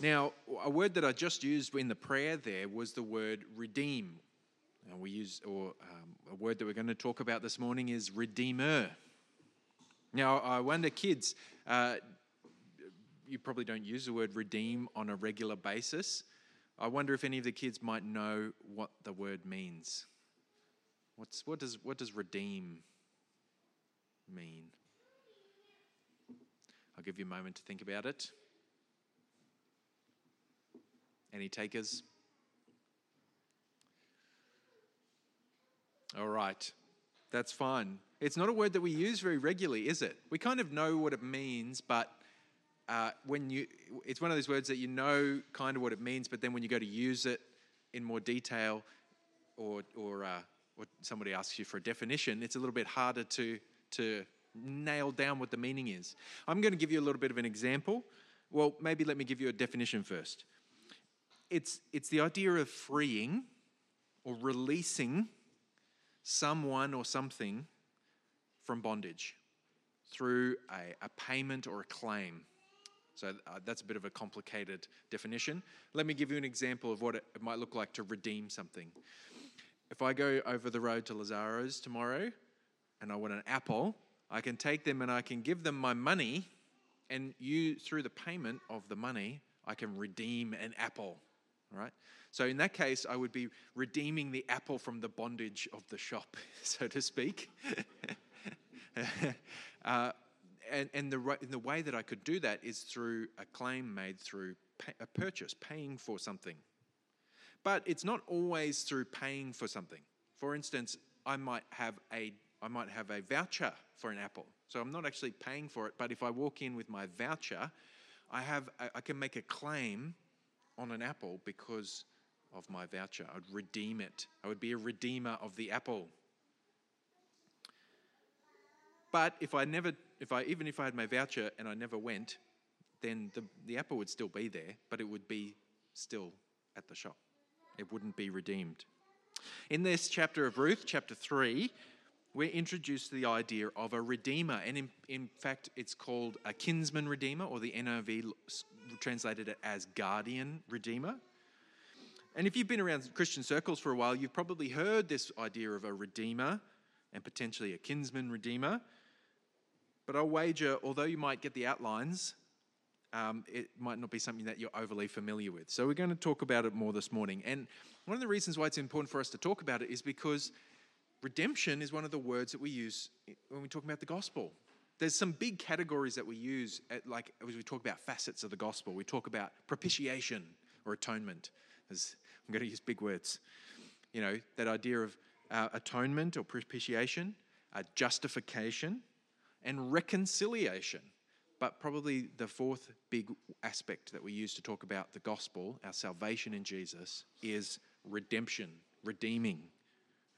Now, a word that I just used in the prayer there was the word redeem. And we use, or um, a word that we're going to talk about this morning is redeemer. Now, I wonder, kids, uh, you probably don't use the word redeem on a regular basis. I wonder if any of the kids might know what the word means. What's, what, does, what does redeem mean? I'll give you a moment to think about it. Any takers? All right, that's fine. It's not a word that we use very regularly, is it? We kind of know what it means, but uh, when you, it's one of those words that you know kind of what it means, but then when you go to use it in more detail, or or uh, or somebody asks you for a definition, it's a little bit harder to to nail down what the meaning is. I'm going to give you a little bit of an example. Well, maybe let me give you a definition first. It's it's the idea of freeing or releasing someone or something from bondage through a, a payment or a claim. So uh, that's a bit of a complicated definition. Let me give you an example of what it, it might look like to redeem something. If I go over the road to Lazaro's tomorrow and I want an apple, I can take them and I can give them my money, and you, through the payment of the money, I can redeem an apple. Right? So in that case, I would be redeeming the apple from the bondage of the shop, so to speak. uh, and and the, the way that I could do that is through a claim made through pay, a purchase, paying for something. But it's not always through paying for something. For instance, I might have a I might have a voucher for an apple. So I'm not actually paying for it, but if I walk in with my voucher, I have I can make a claim on an apple because of my voucher. I'd redeem it. I would be a redeemer of the apple. But if I never, if I even if I had my voucher and I never went, then the, the apple would still be there, but it would be still at the shop. It wouldn't be redeemed. In this chapter of Ruth, chapter 3, we're introduced to the idea of a redeemer. And in, in fact, it's called a kinsman redeemer, or the NIV translated it as guardian redeemer. And if you've been around Christian circles for a while, you've probably heard this idea of a redeemer and potentially a kinsman redeemer. But I'll wager, although you might get the outlines, um, it might not be something that you're overly familiar with. So we're going to talk about it more this morning. And one of the reasons why it's important for us to talk about it is because redemption is one of the words that we use when we talk about the gospel. There's some big categories that we use, at, like as we talk about facets of the gospel. We talk about propitiation or atonement. As I'm going to use big words. You know, that idea of uh, atonement or propitiation, uh, justification, and reconciliation. But probably the fourth big aspect that we use to talk about the gospel, our salvation in Jesus, is redemption, redeeming.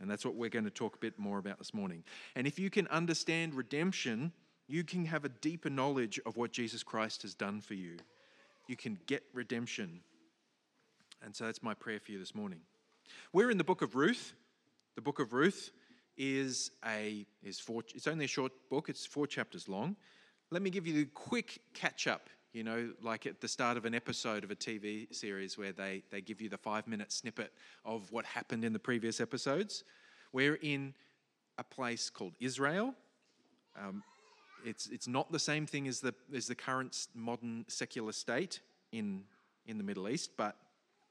And that's what we're going to talk a bit more about this morning. And if you can understand redemption, you can have a deeper knowledge of what Jesus Christ has done for you. You can get redemption. And so that's my prayer for you this morning. We're in the book of Ruth. The book of Ruth is a is four it's only a short book, it's four chapters long. Let me give you the quick catch up, you know, like at the start of an episode of a TV series where they, they give you the five minute snippet of what happened in the previous episodes. We're in a place called Israel. Um, it's, it's not the same thing as the, as the current modern secular state in, in the Middle East, but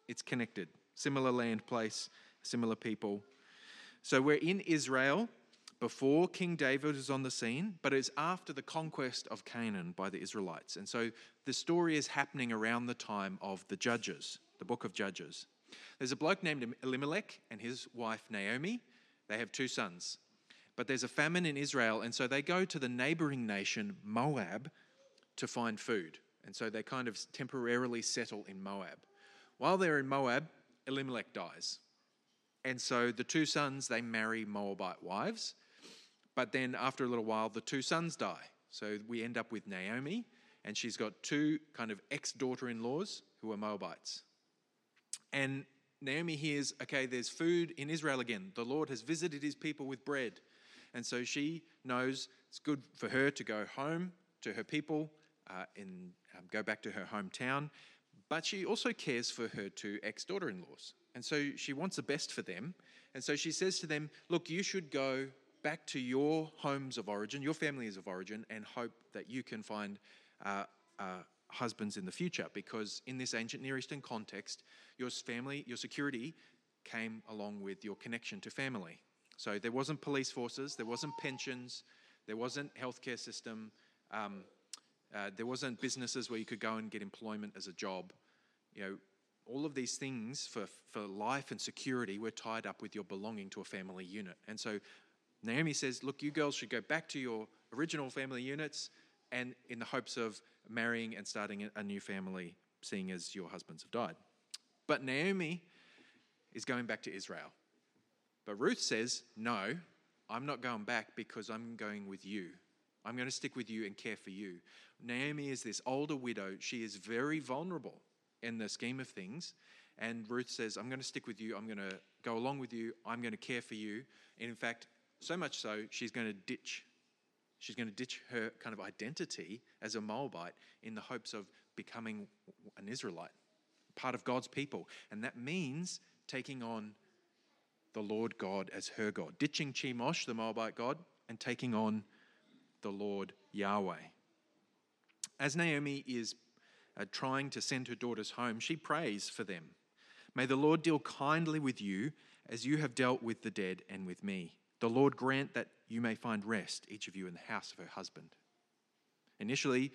it's connected. Similar land, place, similar people. So we're in Israel before King David is on the scene, but it's after the conquest of Canaan by the Israelites. And so the story is happening around the time of the Judges, the book of Judges. There's a bloke named Elimelech and his wife Naomi. They have two sons. But there's a famine in Israel, and so they go to the neighboring nation, Moab, to find food. And so they kind of temporarily settle in Moab. While they're in Moab, Elimelech dies. And so the two sons, they marry Moabite wives. But then after a little while, the two sons die. So we end up with Naomi, and she's got two kind of ex daughter in laws who are Moabites. And Naomi hears, okay, there's food in Israel again. The Lord has visited his people with bread. And so she knows it's good for her to go home to her people uh, and um, go back to her hometown. but she also cares for her two ex daughter in laws. And so she wants the best for them. And so she says to them, Look, you should go back to your homes of origin, your families of origin, and hope that you can find uh, uh, husbands in the future. Because in this ancient Near Eastern context, your family, your security came along with your connection to family. So there wasn't police forces, there wasn't pensions, there wasn't healthcare system, um, uh, there wasn't businesses where you could go and get employment as a job. You know, all of these things for, for life and security were tied up with your belonging to a family unit. And so Naomi says, Look, you girls should go back to your original family units and in the hopes of marrying and starting a new family, seeing as your husbands have died. But Naomi is going back to Israel. But Ruth says, No, I'm not going back because I'm going with you. I'm going to stick with you and care for you. Naomi is this older widow. She is very vulnerable in the scheme of things. And Ruth says, I'm going to stick with you. I'm going to go along with you. I'm going to care for you. And in fact, so much so, she's going to ditch. She's going to ditch her kind of identity as a Moabite in the hopes of becoming an Israelite, part of God's people. And that means taking on the Lord God as her God, ditching Chemosh, the Moabite God, and taking on the Lord Yahweh. As Naomi is uh, trying to send her daughters home, she prays for them. May the Lord deal kindly with you as you have dealt with the dead and with me. The Lord grant that you may find rest, each of you in the house of her husband. Initially,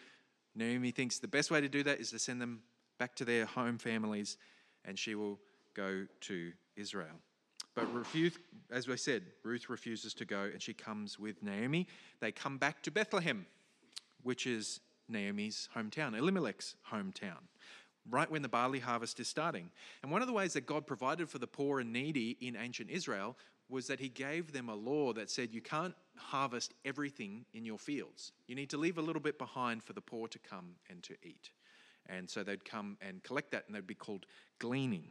Naomi thinks the best way to do that is to send them back to their home families, and she will go to Israel. But refuse, as I said, Ruth refuses to go, and she comes with Naomi. They come back to Bethlehem, which is Naomi's hometown, Elimelech's hometown, right when the barley harvest is starting. And one of the ways that God provided for the poor and needy in ancient Israel was that He gave them a law that said you can't harvest everything in your fields. You need to leave a little bit behind for the poor to come and to eat. And so they'd come and collect that, and they'd be called gleaning.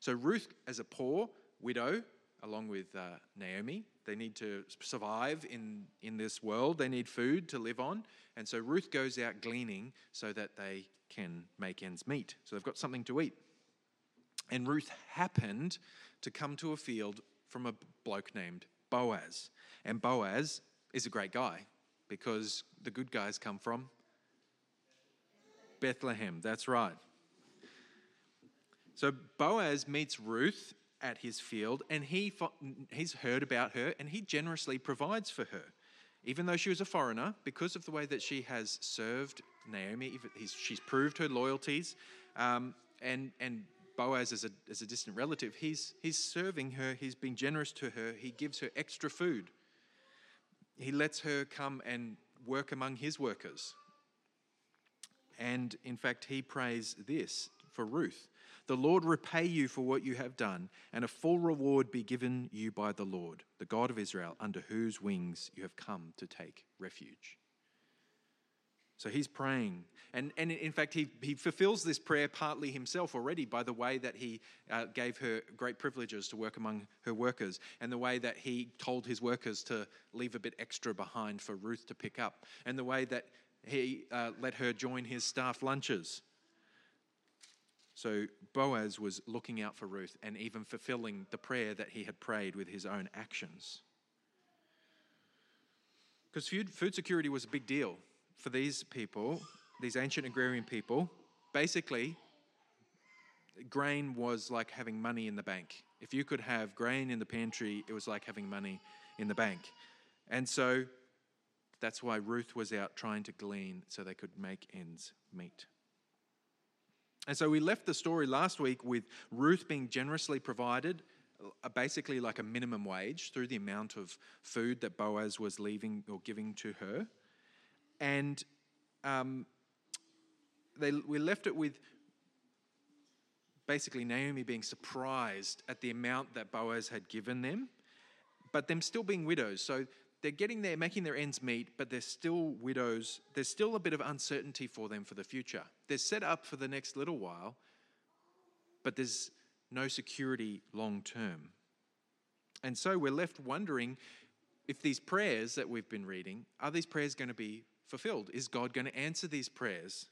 So Ruth, as a poor widow, along with uh, Naomi. They need to survive in, in this world, they need food to live on. And so Ruth goes out gleaning so that they can make ends meet. So they've got something to eat. And Ruth happened to come to a field from a bloke named Boaz. And Boaz is a great guy because the good guys come from Bethlehem. That's right. So Boaz meets Ruth at his field and he, he's heard about her and he generously provides for her. Even though she was a foreigner, because of the way that she has served Naomi, she's proved her loyalties, um, and, and Boaz as a, as a distant relative, he's, he's serving her, he's being generous to her, he gives her extra food. He lets her come and work among his workers. And in fact, he prays this for Ruth the Lord repay you for what you have done, and a full reward be given you by the Lord, the God of Israel, under whose wings you have come to take refuge. So he's praying. And, and in fact, he, he fulfills this prayer partly himself already by the way that he uh, gave her great privileges to work among her workers and the way that he told his workers to leave a bit extra behind for Ruth to pick up and the way that he uh, let her join his staff lunches so Boaz was looking out for Ruth and even fulfilling the prayer that he had prayed with his own actions. Because food, food security was a big deal for these people, these ancient agrarian people. Basically, grain was like having money in the bank. If you could have grain in the pantry, it was like having money in the bank. And so that's why Ruth was out trying to glean so they could make ends meet. And so we left the story last week with Ruth being generously provided, uh, basically like a minimum wage through the amount of food that Boaz was leaving or giving to her. And um, they, we left it with basically Naomi being surprised at the amount that Boaz had given them, but them still being widows. So they're getting there, making their ends meet, but they're still widows. There's still a bit of uncertainty for them for the future. They're set up for the next little while, but there's no security long term. And so we're left wondering if these prayers that we've been reading, are these prayers going to be fulfilled? Is God going to answer these prayers?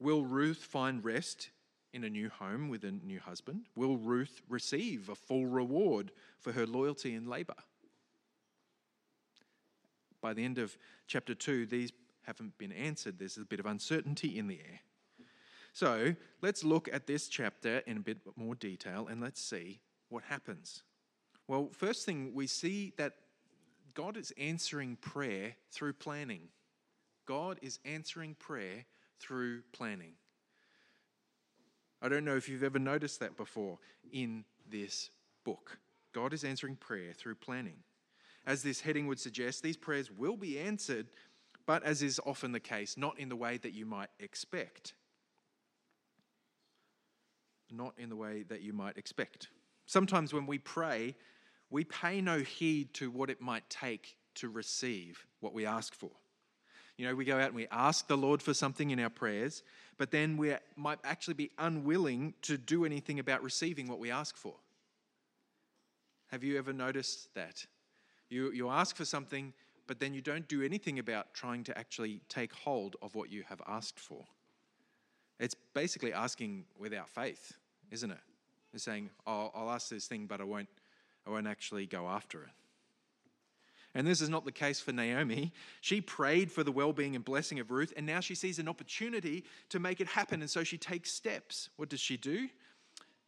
Will Ruth find rest in a new home with a new husband? Will Ruth receive a full reward for her loyalty and labor? By the end of chapter 2, these haven't been answered. There's a bit of uncertainty in the air. So let's look at this chapter in a bit more detail and let's see what happens. Well, first thing, we see that God is answering prayer through planning. God is answering prayer through planning. I don't know if you've ever noticed that before in this book. God is answering prayer through planning. As this heading would suggest, these prayers will be answered, but as is often the case, not in the way that you might expect. Not in the way that you might expect. Sometimes when we pray, we pay no heed to what it might take to receive what we ask for. You know, we go out and we ask the Lord for something in our prayers, but then we might actually be unwilling to do anything about receiving what we ask for. Have you ever noticed that? You, you ask for something, but then you don't do anything about trying to actually take hold of what you have asked for. It's basically asking without faith, isn't it? It's saying, oh, I'll ask this thing, but I won't, I won't actually go after it. And this is not the case for Naomi. She prayed for the well being and blessing of Ruth, and now she sees an opportunity to make it happen, and so she takes steps. What does she do?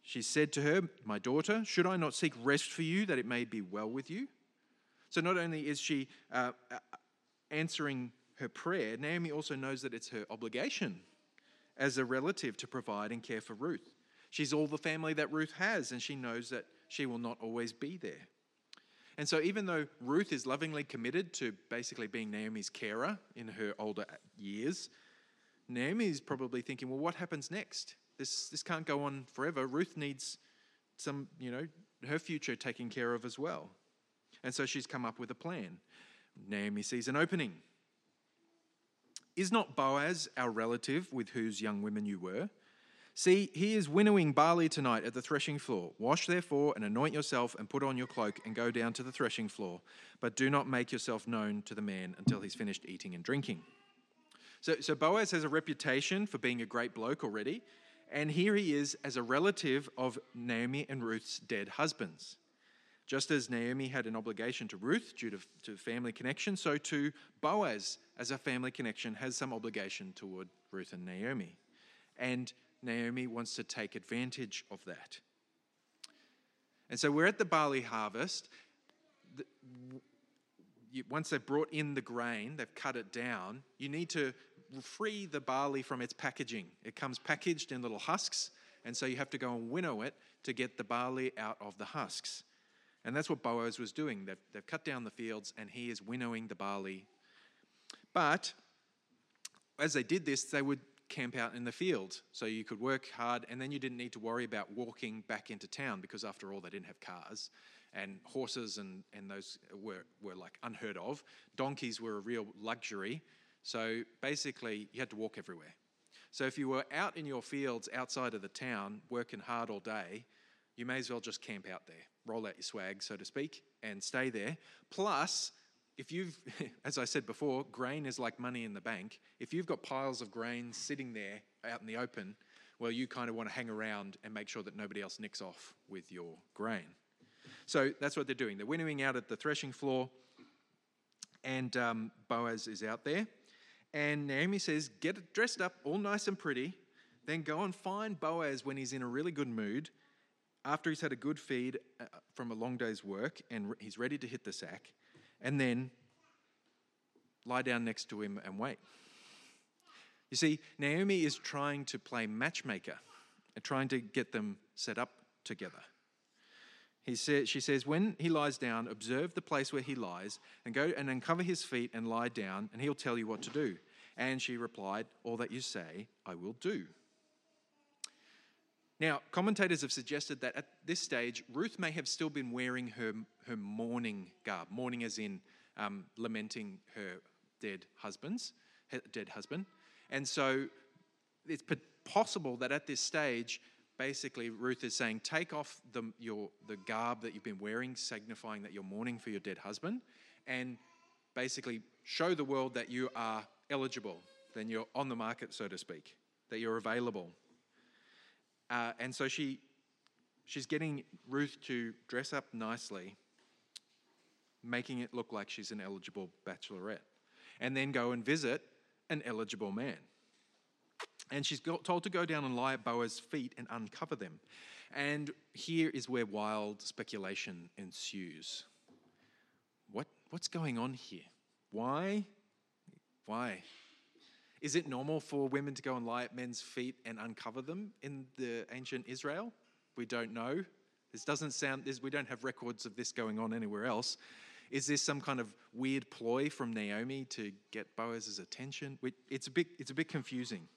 She said to her, My daughter, should I not seek rest for you that it may be well with you? So not only is she uh, uh answering her prayer, Naomi also knows that it's her obligation as a relative to provide and care for Ruth. She's all the family that Ruth has, and she knows that she will not always be there. And so, even though Ruth is lovingly committed to basically being Naomi's carer in her older years, Naomi is probably thinking, well, what happens next? This, this can't go on forever. Ruth needs some, you know, her future taken care of as well. And so she's come up with a plan. Naomi sees an opening. Is not Boaz our relative with whose young women you were? See, he is winnowing barley tonight at the threshing floor. Wash therefore and anoint yourself and put on your cloak and go down to the threshing floor. But do not make yourself known to the man until he's finished eating and drinking. So, so Boaz has a reputation for being a great bloke already. And here he is as a relative of Naomi and Ruth's dead husbands. Just as Naomi had an obligation to Ruth due to, to family connection, so too Boaz, as a family connection, has some obligation toward Ruth and Naomi. And Naomi wants to take advantage of that. And so we're at the barley harvest. Once they've brought in the grain, they've cut it down, you need to free the barley from its packaging. It comes packaged in little husks, and so you have to go and winnow it to get the barley out of the husks. And that's what Boaz was doing. They've, they've cut down the fields, and he is winnowing the barley. But as they did this, they would camp out in the field. So you could work hard and then you didn't need to worry about walking back into town because, after all, they didn't have cars. And horses and, and those were, were like unheard of. Donkeys were a real luxury. So basically, you had to walk everywhere. So if you were out in your fields outside of the town working hard all day, you may as well just camp out there, roll out your swag, so to speak, and stay there. Plus, if you've, as I said before, grain is like money in the bank. If you've got piles of grain sitting there out in the open, well, you kind of want to hang around and make sure that nobody else nicks off with your grain. So that's what they're doing. They're winnowing out at the threshing floor, and um, Boaz is out there. And Naomi says, Get dressed up all nice and pretty, then go and find Boaz when he's in a really good mood, after he's had a good feed uh, from a long day's work and he's ready to hit the sack and then lie down next to him and wait. You see, Naomi is trying to play matchmaker and trying to get them set up together. He she says, When he lies down, observe the place where he lies, and go and uncover his feet and lie down, and he'll tell you what to do. And she replied, All that you say, I will do. Now, commentators have suggested that at this stage, Ruth may have still been wearing her, her mourning garb, mourning as in um, lamenting her dead husband's dead husband. And so it's possible that at this stage, basically Ruth is saying, take off the, your, the garb that you've been wearing, signifying that you're mourning for your dead husband, and basically show the world that you are eligible, then you're on the market, so to speak. that you're available. Uh, and so she, she's getting Ruth to dress up nicely, making it look like she's an eligible bachelorette, and then go and visit an eligible man. And she's got, told to go down and lie at Boaz's feet and uncover them. And here is where wild speculation ensues. What, what's going on here? Why? Why? Is it normal for women to go and lie at men's feet and uncover them in the ancient Israel? We don't know. This doesn't sound, this, we don't have records of this going on anywhere else. Is this some kind of weird ploy from Naomi to get Boaz's attention? It's a bit, it's a bit confusing.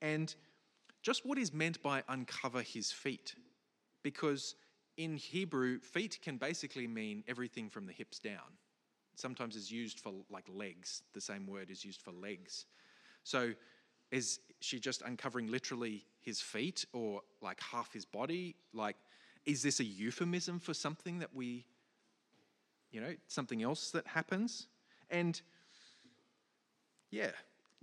And just what is meant by uncover his feet? Because in Hebrew, feet can basically mean everything from the hips down. Sometimes it's used for like legs. The same word is used for legs. So is she just uncovering literally his feet or like half his body? Like, is this a euphemism for something that we, you know, something else that happens? And yeah,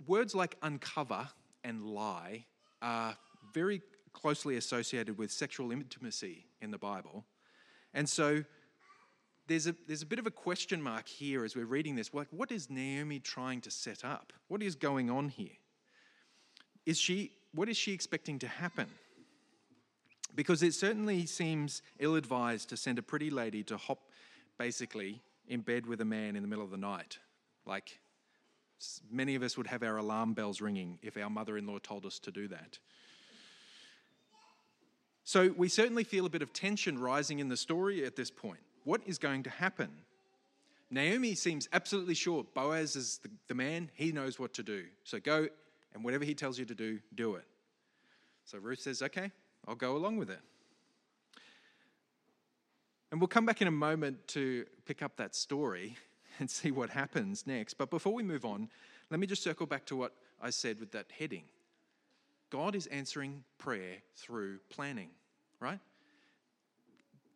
words like uncover and lie are very closely associated with sexual intimacy in the Bible. And so there's a, there's a bit of a question mark here as we're reading this. Like, what is Naomi trying to set up? What is going on here? Is she, what is she expecting to happen? Because it certainly seems ill advised to send a pretty lady to hop basically in bed with a man in the middle of the night. Like, many of us would have our alarm bells ringing if our mother in law told us to do that. So we certainly feel a bit of tension rising in the story at this point what is going to happen? Naomi seems absolutely sure Boaz is the, the man, he knows what to do. So go and whatever he tells you to do, do it. So Ruth says, Okay, I'll go along with it. And we'll come back in a moment to pick up that story and see what happens next. But before we move on, let me just circle back to what I said with that heading. God is answering prayer through planning, right?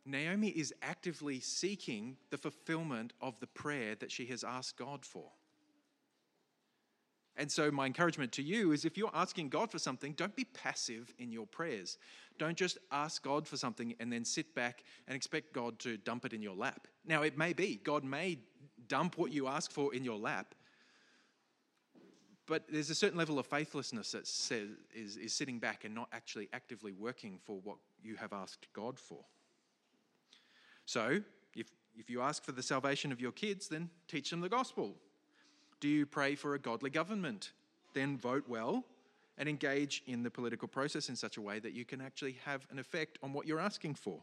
Naomi is actively seeking the fulfillment of the prayer that she has asked God for. And so, my encouragement to you is if you're asking God for something, don't be passive in your prayers. Don't just ask God for something and then sit back and expect God to dump it in your lap. Now, it may be, God may dump what you ask for in your lap, but there's a certain level of faithlessness that says, is, is sitting back and not actually actively working for what you have asked God for. So, if, if you ask for the salvation of your kids, then teach them the gospel. Do you pray for a godly government? Then vote well and engage in the political process in such a way that you can actually have an effect on what you're asking for.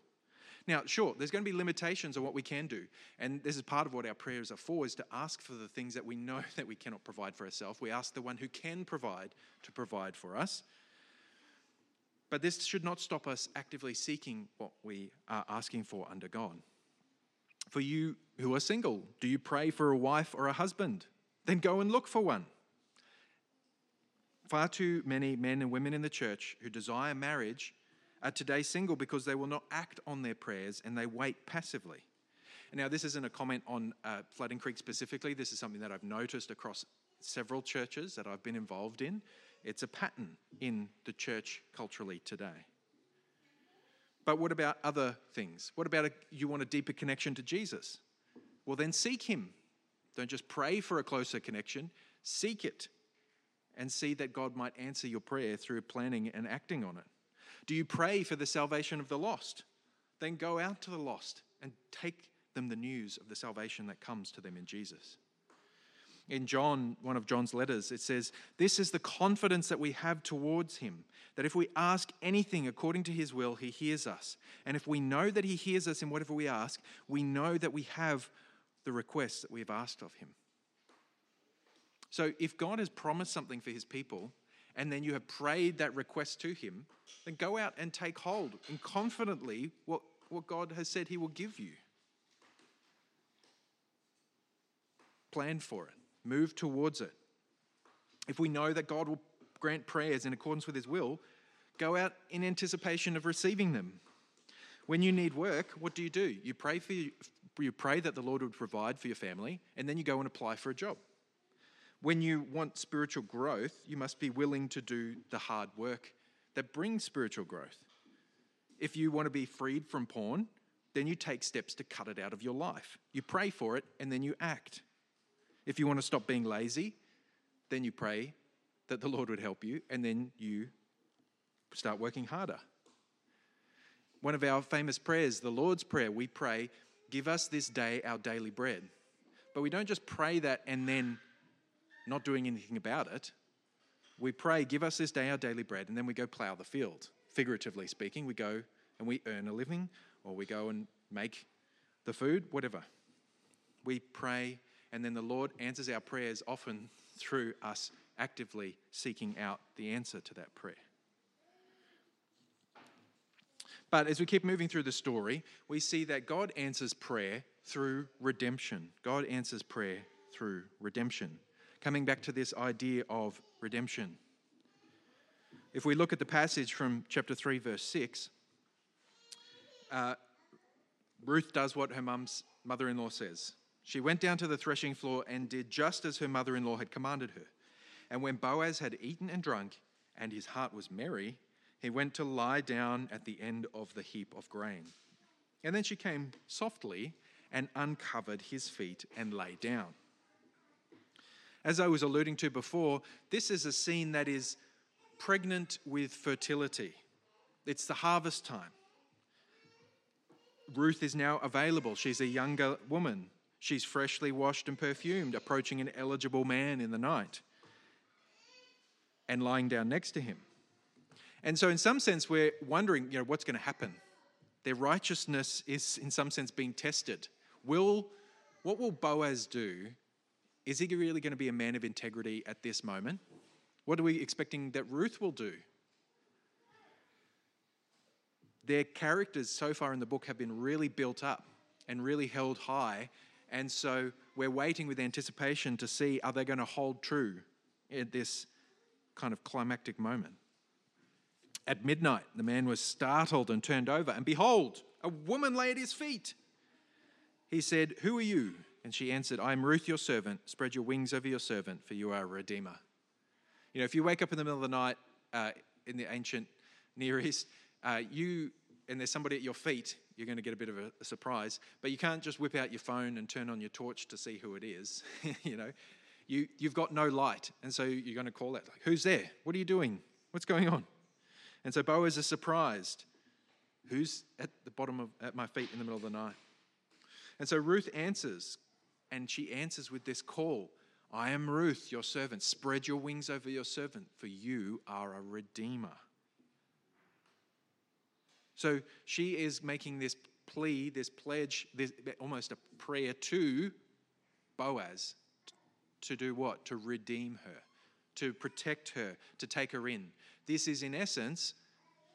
Now, sure, there's going to be limitations on what we can do. And this is part of what our prayers are for, is to ask for the things that we know that we cannot provide for ourselves. We ask the one who can provide to provide for us. But this should not stop us actively seeking what we are asking for under God. For you who are single, do you pray for a wife or a husband? Then go and look for one. Far too many men and women in the church who desire marriage are today single because they will not act on their prayers and they wait passively. Now, this isn't a comment on uh, Flooding Creek specifically. This is something that I've noticed across several churches that I've been involved in. It's a pattern in the church culturally today. But what about other things? What about a, you want a deeper connection to Jesus? Well, then seek Him. Don't just pray for a closer connection, seek it and see that God might answer your prayer through planning and acting on it. Do you pray for the salvation of the lost? Then go out to the lost and take them the news of the salvation that comes to them in Jesus in John, one of John's letters, it says, This is the confidence that we have towards him, that if we ask anything according to his will, he hears us. And if we know that he hears us in whatever we ask, we know that we have the request that we have asked of him. So if God has promised something for his people, and then you have prayed that request to him, then go out and take hold and confidently what, what God has said he will give you. Plan for it move towards it. If we know that God will grant prayers in accordance with his will, go out in anticipation of receiving them. When you need work, what do you do? You pray for you, pray that the Lord would provide for your family, and then you go and apply for a job. When you want spiritual growth, you must be willing to do the hard work that brings spiritual growth. If you want to be freed from porn, then you take steps to cut it out of your life. You pray for it and then you act. If you want to stop being lazy, then you pray that the Lord would help you and then you start working harder. One of our famous prayers, the Lord's Prayer, we pray, Give us this day our daily bread. But we don't just pray that and then not doing anything about it. We pray, Give us this day our daily bread, and then we go plow the field. Figuratively speaking, we go and we earn a living, or we go and make the food, whatever. We pray, and then the Lord answers our prayers often through us actively seeking out the answer to that prayer. But as we keep moving through the story, we see that God answers prayer through redemption. God answers prayer through redemption. Coming back to this idea of redemption. If we look at the passage from chapter 3, verse 6, uh, Ruth does what her mum's mother in law says. She went down to the threshing floor and did just as her mother in law had commanded her. And when Boaz had eaten and drunk, and his heart was merry, he went to lie down at the end of the heap of grain. And then she came softly and uncovered his feet and lay down. As I was alluding to before, this is a scene that is pregnant with fertility. It's the harvest time. Ruth is now available. She's a younger woman. She's freshly washed and perfumed, approaching an eligible man in the night and lying down next to him. And so, in some sense, we're wondering, you know, what's going to happen? Their righteousness is, in some sense, being tested. Will what will Boaz do? Is he really going to be a man of integrity at this moment? What are we expecting that Ruth will do? Their characters so far in the book have been really built up and really held high. And so we're waiting with anticipation to see are they going to hold true at this kind of climactic moment. At midnight, the man was startled and turned over, and behold, a woman lay at his feet. He said, Who are you? And she answered, I am Ruth, your servant. Spread your wings over your servant, for you are a redeemer. You know, if you wake up in the middle of the night uh, in the ancient Near East, uh, you and there's somebody at your feet, you're going to get a bit of a, a, surprise. But you can't just whip out your phone and turn on your torch to see who it is. you know, you you've got no light, and so you're going to call that like, "Who's there? What are you doing? What's going on?" And so Boaz is surprised. Who's at the bottom of at my feet in the middle of the night? And so Ruth answers, and she answers with this call I am Ruth, your servant. Spread your wings over your servant, for you are a redeemer. So she is making this plea, this pledge, this, almost a prayer to Boaz to do what? To redeem her, to protect her, to take her in. This is, in essence,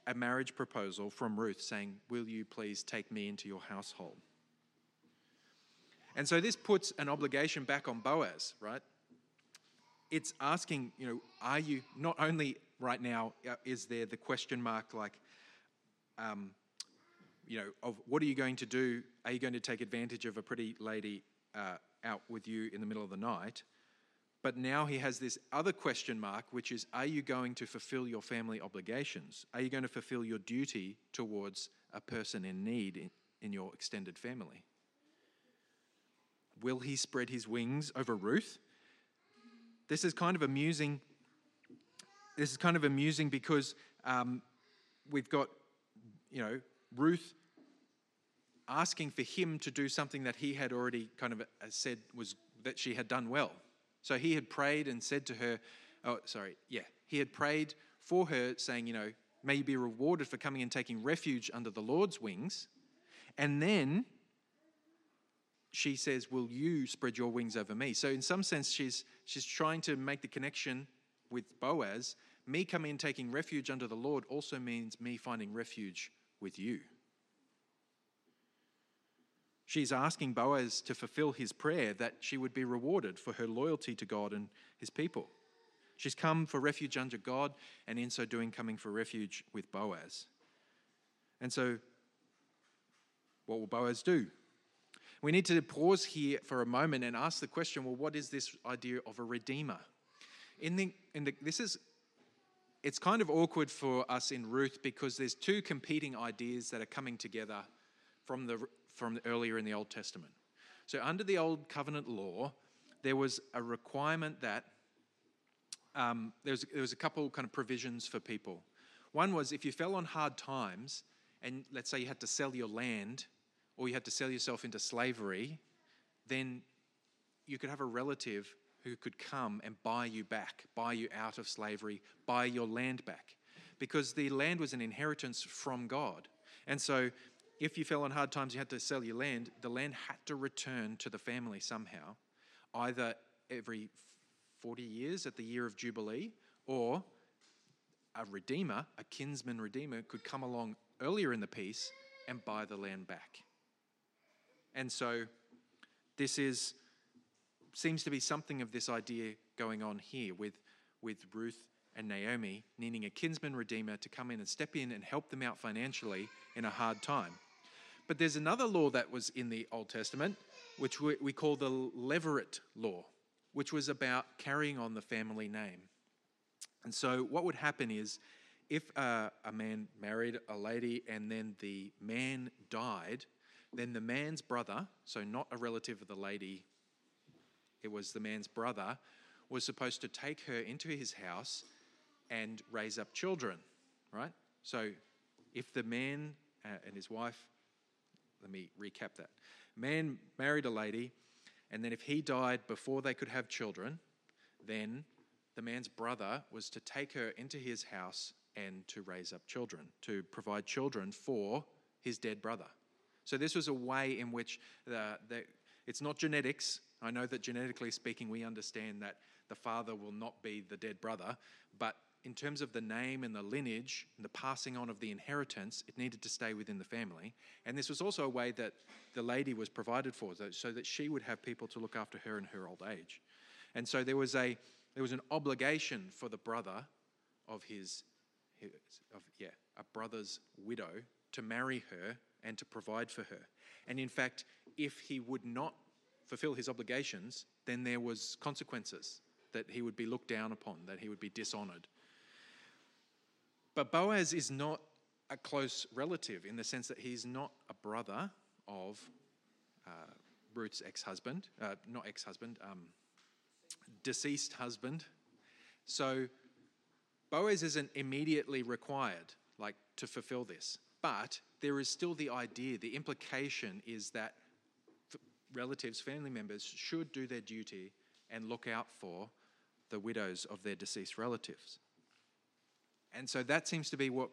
a marriage proposal from Ruth saying, Will you please take me into your household? And so this puts an obligation back on Boaz, right? It's asking, you know, are you, not only right now uh, is there the question mark like, um, you know, of what are you going to do? Are you going to take advantage of a pretty lady uh, out with you in the middle of the night? But now he has this other question mark, which is Are you going to fulfill your family obligations? Are you going to fulfill your duty towards a person in need in, in your extended family? Will he spread his wings over Ruth? This is kind of amusing. This is kind of amusing because um, we've got, you know, Ruth asking for him to do something that he had already kind of uh, said was that she had done well. So he had prayed and said to her, oh, sorry, yeah, he had prayed for her, saying, you know, may you be rewarded for coming and taking refuge under the Lord's wings. And then she says, Will you spread your wings over me? So, in some sense, she's, she's trying to make the connection with Boaz. Me coming and taking refuge under the Lord also means me finding refuge with you. She's asking Boaz to fulfill his prayer that she would be rewarded for her loyalty to God and his people. She's come for refuge under God, and in so doing, coming for refuge with Boaz. And so, what will Boaz do? we need to pause here for a moment and ask the question well, what is this idea of a redeemer? In the, in the, this is, it's kind of awkward for us in Ruth because there's two competing ideas that are coming together from, the, from earlier in the Old Testament. So, under the Old Covenant law, there was a requirement that um, there, was, there was a couple kind of provisions for people. One was if you fell on hard times, and let's say you had to sell your land or you had to sell yourself into slavery, then you could have a relative who could come and buy you back, buy you out of slavery, buy your land back. Because the land was an inheritance from God. And so if you fell on hard times, you had to sell your land, the land had to return to the family somehow, either every 40 years at the year of Jubilee, or a redeemer, a kinsman redeemer, could come along earlier in the piece and buy the land back. And so this is seems to be something of this idea going on here with, with Ruth and Naomi needing a kinsman redeemer to come in and step in and help them out financially in a hard time. But there's another law that was in the Old Testament, which we, we call the Levirate law, which was about carrying on the family name. And so, what would happen is if uh, a man married a lady and then the man died, then the man's brother, so not a relative of the lady, it was the man's brother, was supposed to take her into his house and raise up children, right? So if the man uh, and his wife, let me recap that. Man married a lady, and then if he died before they could have children, then the man's brother was to take her into his house and to raise up children, to provide children for his dead brother. So this was a way in which the, the, it's not genetics. I know that genetically speaking, we understand that the father will not be the dead brother, but in terms of the name and the lineage and the passing on of the inheritance, it needed to stay within the family. And this was also a way that the lady was provided for, so that she would have people to look after her in her old age. And so there was a there was an obligation for the brother of his, his of yeah, a brother's widow to marry her and to provide for her. And in fact, if he would not fulfill his obligations, then there was consequences that he would be looked down upon, that he would be dishonored. But Boaz is not a close relative in the sense that he's not a brother of uh, Ruth's ex husband, uh, not ex husband, um, deceased husband. So Boaz isn't immediately required, like, to fulfill this. But there is still the idea, the implication is that relatives, family members should do their duty and look out for the widows of their deceased relatives. And so that seems to be what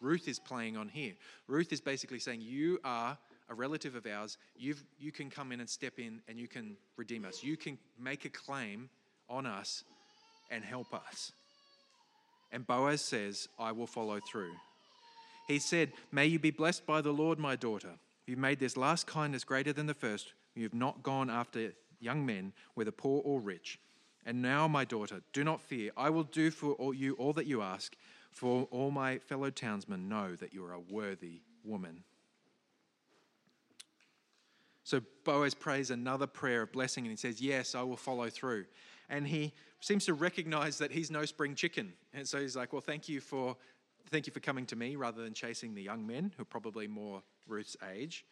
Ruth is playing on here. Ruth is basically saying, You are a relative of ours. You've, you can come in and step in and you can redeem us. You can make a claim on us and help us. And Boaz says, I will follow through. He said, May you be blessed by the Lord, my daughter. You've made this last kindness greater than the first. You have not gone after young men, whether poor or rich. And now, my daughter, do not fear. I will do for you all that you ask, for all my fellow townsmen know that you are a worthy woman. So Boaz prays another prayer of blessing and he says, Yes, I will follow through. And he seems to recognize that he's no spring chicken. And so he's like, Well, thank you for thank you for coming to me rather than chasing the young men who are probably more Ruth's age.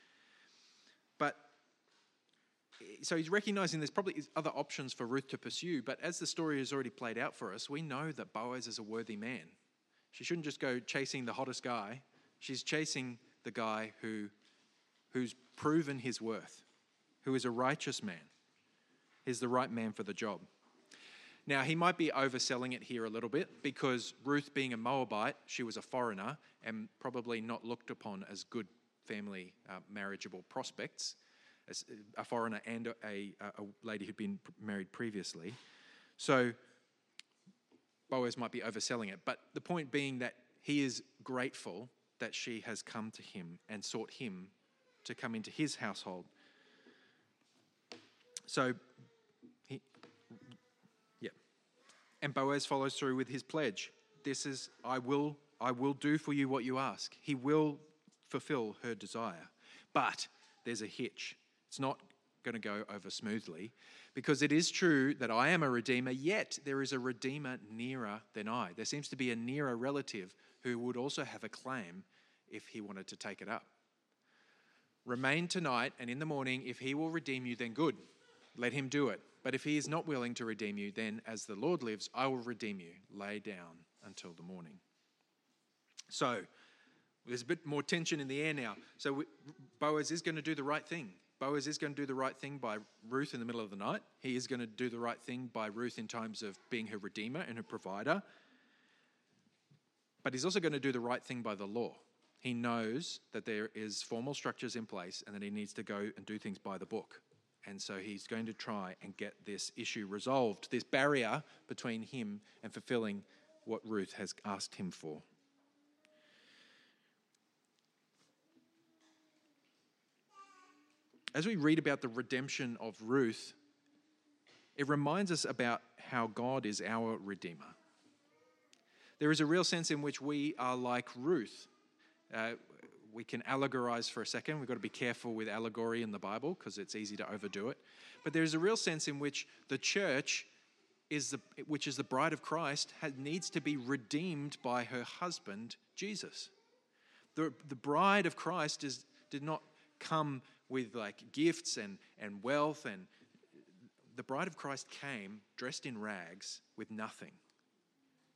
So he's recognizing there's probably other options for Ruth to pursue, but as the story has already played out for us, we know that Boaz is a worthy man. She shouldn't just go chasing the hottest guy. She's chasing the guy who who's proven his worth, who is a righteous man, is the right man for the job. Now, he might be overselling it here a little bit because Ruth, being a Moabite, she was a foreigner and probably not looked upon as good family uh, marriageable prospects, as uh, a foreigner and a, a, a lady who'd been married previously. So, Boaz might be overselling it. But the point being that he is grateful that she has come to him and sought him to come into his household. So, he, yeah. And Boaz follows through with his pledge. This is, I will, I will do for you what you ask. He will fulfill her desire. But there's a hitch. It's not going to go over smoothly because it is true that I am a redeemer, yet there is a redeemer nearer than I. There seems to be a nearer relative who would also have a claim if he wanted to take it up. Remain tonight, and in the morning, if he will redeem you, then good. Let him do it. But if he is not willing to redeem you, then as the Lord lives, I will redeem you. Lay down until the morning. So, there's a bit more tension in the air now. So, Boaz is going to do the right thing. Boaz is going to do the right thing by Ruth in the middle of the night. He is going to do the right thing by Ruth in times of being her redeemer and her provider. But he's also going to do the right thing by the law. He knows that there is formal structures in place and that he needs to go and do things by the book. And so he's going to try and get this issue resolved, this barrier between him and fulfilling what Ruth has asked him for. As we read about the redemption of Ruth, it reminds us about how God is our Redeemer. There is a real sense in which we are like Ruth. Uh, we can allegorize for a second. We've got to be careful with allegory in the Bible because it's easy to overdo it. But there's a real sense in which the church is the, which is the bride of Christ, has, needs to be redeemed by her husband, Jesus. The, the bride of Christ is, did not come with like gifts and, and wealth, and the bride of Christ came dressed in rags with nothing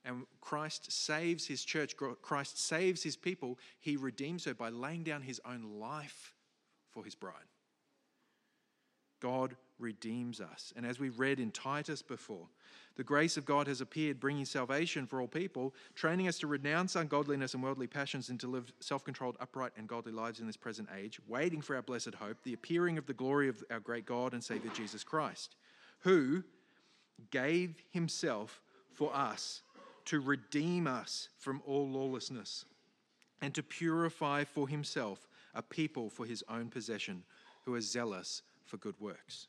and Christ saves his church, Christ saves his people, he redeems her by laying down his own life for his bride. God redeems us. And as we read in Titus before, the grace of God has appeared, bringing salvation for all people, training us to renounce ungodliness and worldly passions and to live self controlled, upright, and godly lives in this present age, waiting for our blessed hope, the appearing of the glory of our great God and Savior Jesus Christ, who gave himself for us to redeem us from all lawlessness and to purify for himself a people for his own possession who are zealous for good works.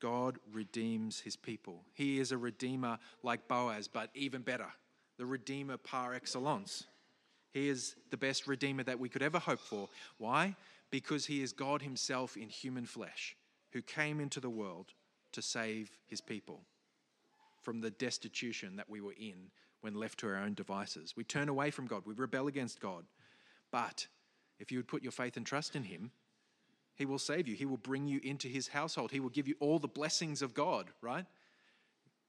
God redeems his people. He is a redeemer like Boaz, but even better, the redeemer par excellence. He is the best redeemer that we could ever hope for. Why? Because he is God himself in human flesh who came into the world to save his people from the destitution that we were in when left to our own devices. We turn away from God, we rebel against God. But if you would put your faith and trust in Him, He will save you. He will bring you into His household. He will give you all the blessings of God, right?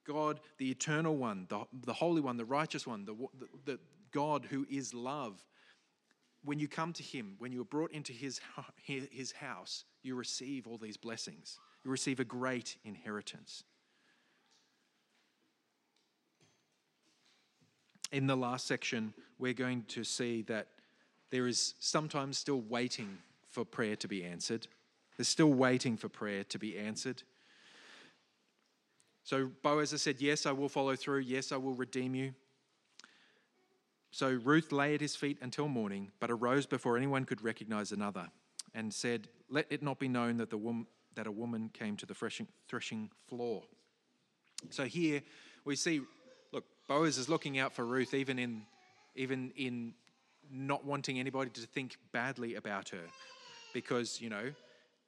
God, the eternal one, the, the holy one, the righteous one, the, the, the God who is love. When you come to Him, when you are brought into His, his house, you receive all these blessings. You receive a great inheritance. in the last section, we're going to see that there is sometimes still waiting for prayer to be answered. There's still waiting for prayer to be answered. So Boaz has said, Yes, I will follow through. Yes, I will redeem you. So Ruth lay at his feet until morning, but arose before anyone could recognize another, and said, Let it not be known that, the wom- that a woman came to the threshing, threshing floor. So here we see look, Boaz is looking out for Ruth, even in, even in not wanting anybody to think badly about her. Because, you know,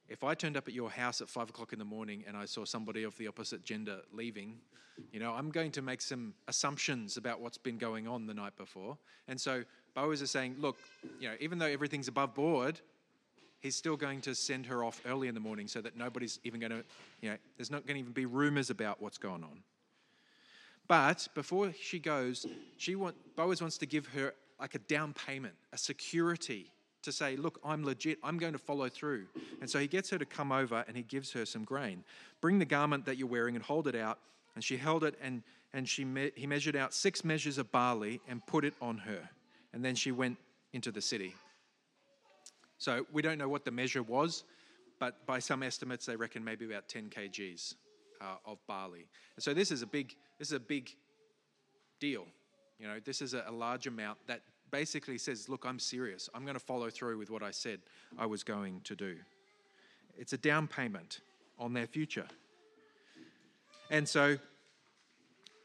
if I turned up at your house at five o'clock in the morning and I saw somebody of the opposite gender leaving, you know, I'm going to make some assumptions about what's been going on the night before. And so Boaz is saying, look, you know, even though everything's above board, he's still going to send her off early in the morning so that nobody's even going to, you know, there's not going to even be rumors about what's going on. But before she goes, she want, Boaz wants to give her like a down payment, a security to say, Look, I'm legit, I'm going to follow through. And so he gets her to come over and he gives her some grain. Bring the garment that you're wearing and hold it out. And she held it and, and she me- he measured out six measures of barley and put it on her. And then she went into the city. So we don't know what the measure was, but by some estimates, they reckon maybe about 10 kgs uh, of barley. And so this is a big this is a big deal. You know, this is a, a large amount that basically says, look, I'm serious. I'm going to follow through with what I said I was going to do. It's a down payment on their future. And so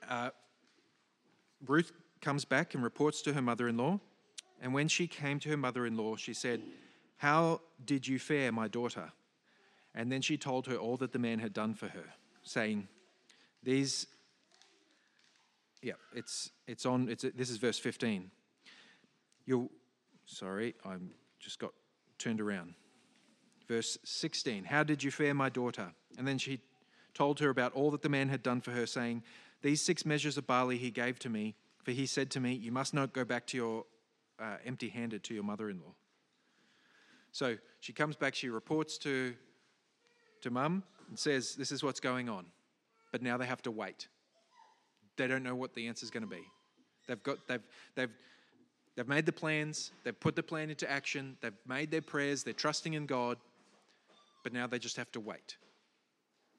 uh, Ruth comes back and reports to her mother in law. And when she came to her mother in law, she said, How did you fare, my daughter? And then she told her all that the man had done for her, saying, These, yeah, it's, it's on, it's, this is verse 15. You'll, sorry, I just got turned around. Verse 16, How did you fare, my daughter? And then she told her about all that the man had done for her, saying, These six measures of barley he gave to me, for he said to me, You must not go back to your uh, empty handed to your mother in law. So she comes back, she reports to, to mum and says, This is what's going on. But now they have to wait. They don't know what the answer is going to be. They've got, they've, they've, they've made the plans, they've put the plan into action, they've made their prayers, they're trusting in God, but now they just have to wait.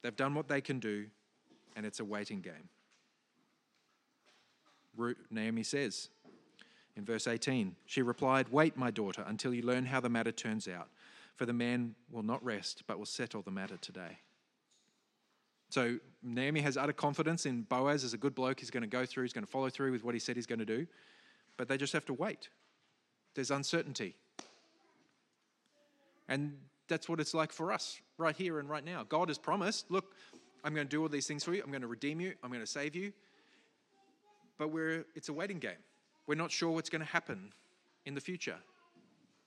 They've done what they can do, and it's a waiting game. Naomi says in verse 18, She replied, Wait, my daughter, until you learn how the matter turns out, for the man will not rest, but will settle the matter today. So Naomi has utter confidence in Boaz as a good bloke. He's going to go through, he's going to follow through with what he said he's going to do, but they just have to wait. There's uncertainty. And that's what it's like for us right here and right now. God has promised, look, I'm going to do all these things for you. I'm going to redeem you. I'm going to save you. But we're, it's a waiting game. We're not sure what's going to happen in the future.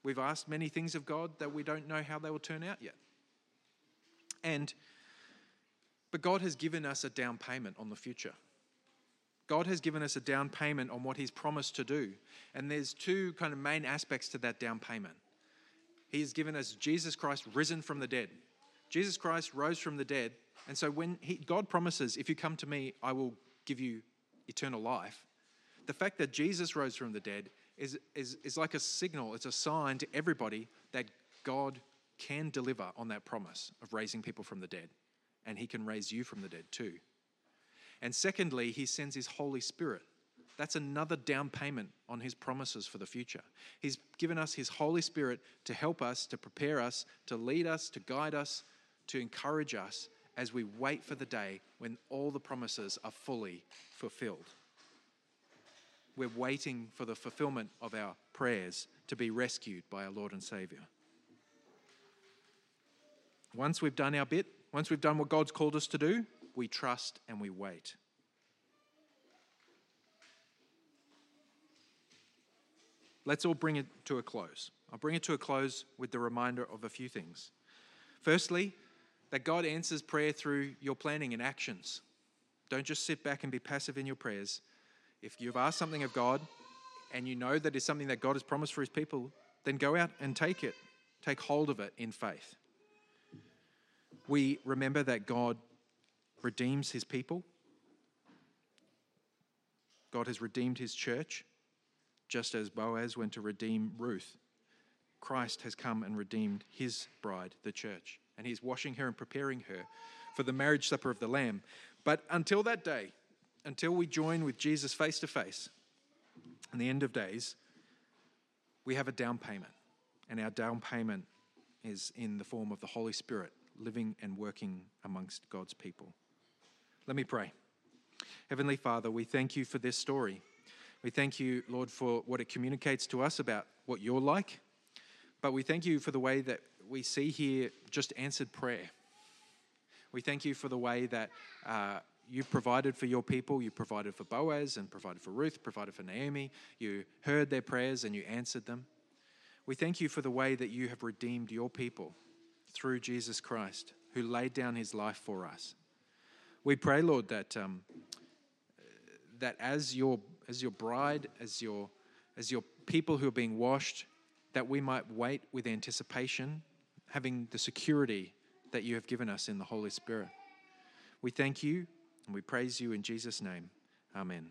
We've asked many things of God that we don't know how they will turn out yet. And but God has given us a down payment on the future. God has given us a down payment on what he's promised to do. And there's two kind of main aspects to that down payment. He has given us Jesus Christ risen from the dead. Jesus Christ rose from the dead. And so when he, God promises, if you come to me, I will give you eternal life, the fact that Jesus rose from the dead is, is, is like a signal, it's a sign to everybody that God can deliver on that promise of raising people from the dead. And he can raise you from the dead too. And secondly, he sends his Holy Spirit that's another down payment on his promises for the future. He's given us his Holy Spirit to help us, to prepare us, to lead us, to guide us, to encourage us as we wait for the day when all the promises are fully fulfilled. We're waiting for the fulfillment of our prayers to be rescued by our Lord and Savior. Once we've done our bit, once we've done what God's called us to do, we trust and we wait. let's all bring it to a close. I'll bring it to a close with the reminder of a few things. Firstly, that God answers prayer through your planning and actions. Don't just sit back and be passive in your prayers. If you've asked something of God and you know that it's something that God has promised for his people, then go out and take it. Take hold of it in faith. We remember that God redeems his people. God has redeemed his church just as Boaz went to redeem Ruth. Christ has come and redeemed his bride, the church, and he's washing her and preparing her for the marriage supper of the Lamb. But until that day, until we join with Jesus face to face, in the end of days, we have a down payment. And our down payment is in the form of the Holy Spirit living and working amongst God's people. Let me pray. Heavenly Father, we thank you for this story. We thank you, Lord, for what it communicates to us about what you're like. But we thank you for the way that we see here just answered prayer. We thank you for the way that uh, you provided for your people. You provided for Boaz and provided for Ruth, provided for Naomi. You heard their prayers and you answered them. We thank you for the way that you have redeemed your people through Jesus Christ, who laid down his life for us. We pray, Lord, that, um, that as your as your bride, as your, as your people who are being washed, that we might wait with anticipation, having the security that you have given us in the Holy Spirit. We thank you and we praise you in Jesus' name. Amen.